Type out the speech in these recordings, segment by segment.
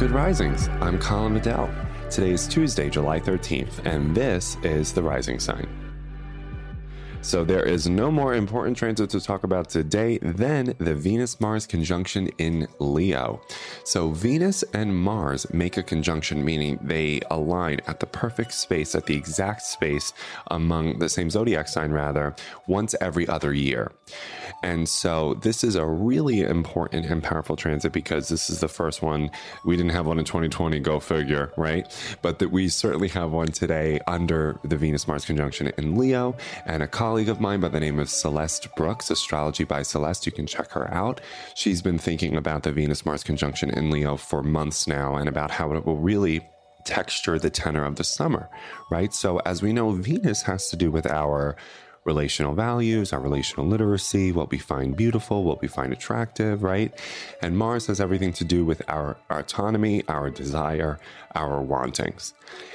Good Risings. I'm Colin Bedell. Today is Tuesday, July 13th, and this is The Rising Sign. So there is no more important transit to talk about today than the Venus Mars conjunction in Leo. So Venus and Mars make a conjunction, meaning they align at the perfect space, at the exact space among the same zodiac sign, rather, once every other year. And so this is a really important and powerful transit because this is the first one. We didn't have one in 2020, go figure, right? But that we certainly have one today under the Venus Mars conjunction in Leo and a colleague of mine by the name of Celeste Brooks, Astrology by Celeste. You can check her out. She's been thinking about the Venus Mars conjunction in Leo for months now and about how it will really texture the tenor of the summer, right? So, as we know, Venus has to do with our relational values, our relational literacy, what we find beautiful, what we find attractive, right? And Mars has everything to do with our, autonomy, our desire, our wantings.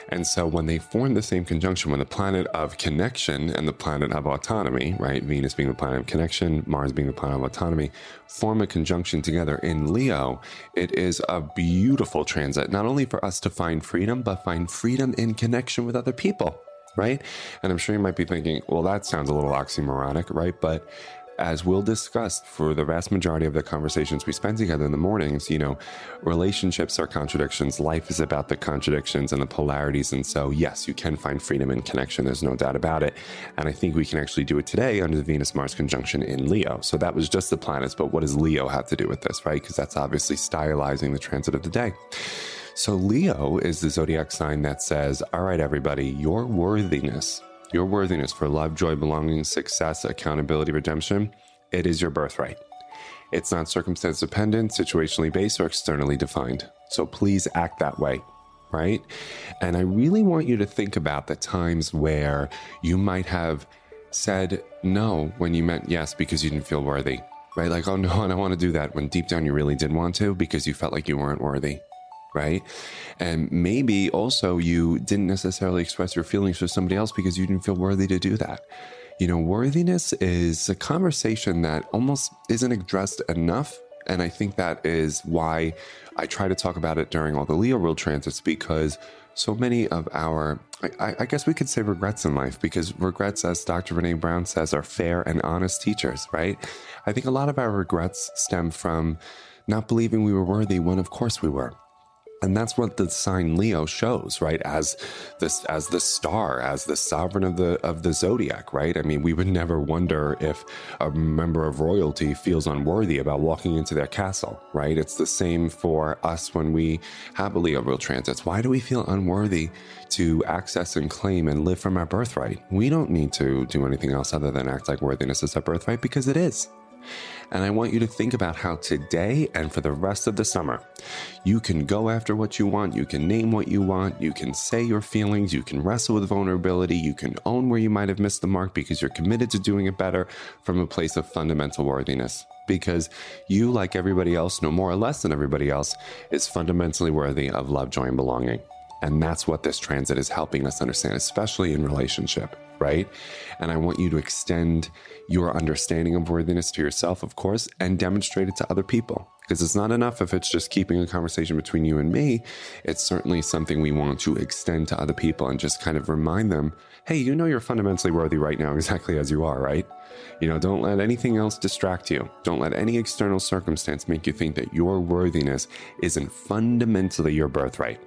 And so when they form the same conjunction, when the planet of connection and the planet of autonomy, right, Venus being the planet of connection, Mars being the planet of autonomy, form a conjunction together in Leo, it is a beautiful transit, not only for us to find freedom, but find freedom in connection with other people right? And I'm sure you might be thinking, well, that sounds a little oxymoronic, right? But as we'll discuss for the vast majority of the conversations we spend together in the mornings, you know, relationships are contradictions. Life is about the contradictions and the polarities. And so, yes, you can find freedom in connection. There's no doubt about it. And I think we can actually do it today under the Venus Mars conjunction in Leo. So that was just the planets. But what does Leo have to do with this, right? Because that's obviously stylizing the transit of the day. So, Leo is the zodiac sign that says, All right, everybody, your worthiness, your worthiness for love, joy, belonging, success, accountability, redemption, it is your birthright. It's not circumstance dependent, situationally based, or externally defined. So, please act that way right? And I really want you to think about the times where you might have said no when you meant yes because you didn't feel worthy, right? Like, oh no, I don't want to do that when deep down you really did want to because you felt like you weren't worthy right? And maybe also you didn't necessarily express your feelings for somebody else because you didn't feel worthy to do that. You know, worthiness is a conversation that almost isn't addressed enough. And I think that is why I try to talk about it during all the Leo world transits because so many of our, I, I, guess we could say regrets in life, because regrets, as Dr. Brené Brown says, are fair and honest teachers, right? I think a lot of our regrets stem from not believing we were worthy when, of course, we were and that's what the sign Leo shows, right? As this, as the star, as the sovereign of the of the zodiac, right? I mean, we would never wonder if a member of royalty feels unworthy about walking into their castle, right? It's the same for us when we have a Leo real transits. Why do we feel unworthy to access and claim and live from our birthright? We don't need to do anything else other than act like worthiness is our birthright because it is. And I want you to think about how today and for the rest of the summer, you can go after what you want, you can name what you want, you can say your feelings, you can wrestle with vulnerability, you can own where you might have missed the mark because you're committed to doing it better from a place of fundamental worthiness. Because you, like everybody else, no more or less than everybody else, is fundamentally worthy of love, joy, and belonging. And that's what this transit is helping us understand, especially in relationship, right? And I want you to extend your understanding of worthiness to yourself, of course, and demonstrate it to other people. Because it's not enough if it's just keeping a conversation between you and me. It's certainly something we want to extend to other people and just kind of remind them hey, you know you're fundamentally worthy right now, exactly as you are, right? You know, don't let anything else distract you. Don't let any external circumstance make you think that your worthiness isn't fundamentally your birthright.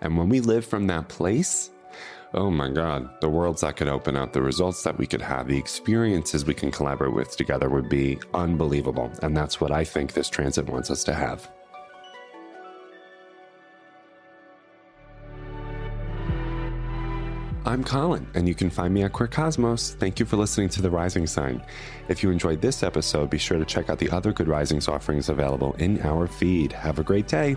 And when we live from that place, oh my God, the worlds that could open up, the results that we could have, the experiences we can collaborate with together would be unbelievable. And that's what I think this transit wants us to have. I'm Colin, and you can find me at Queer Cosmos. Thank you for listening to The Rising Sign. If you enjoyed this episode, be sure to check out the other Good Risings offerings available in our feed. Have a great day.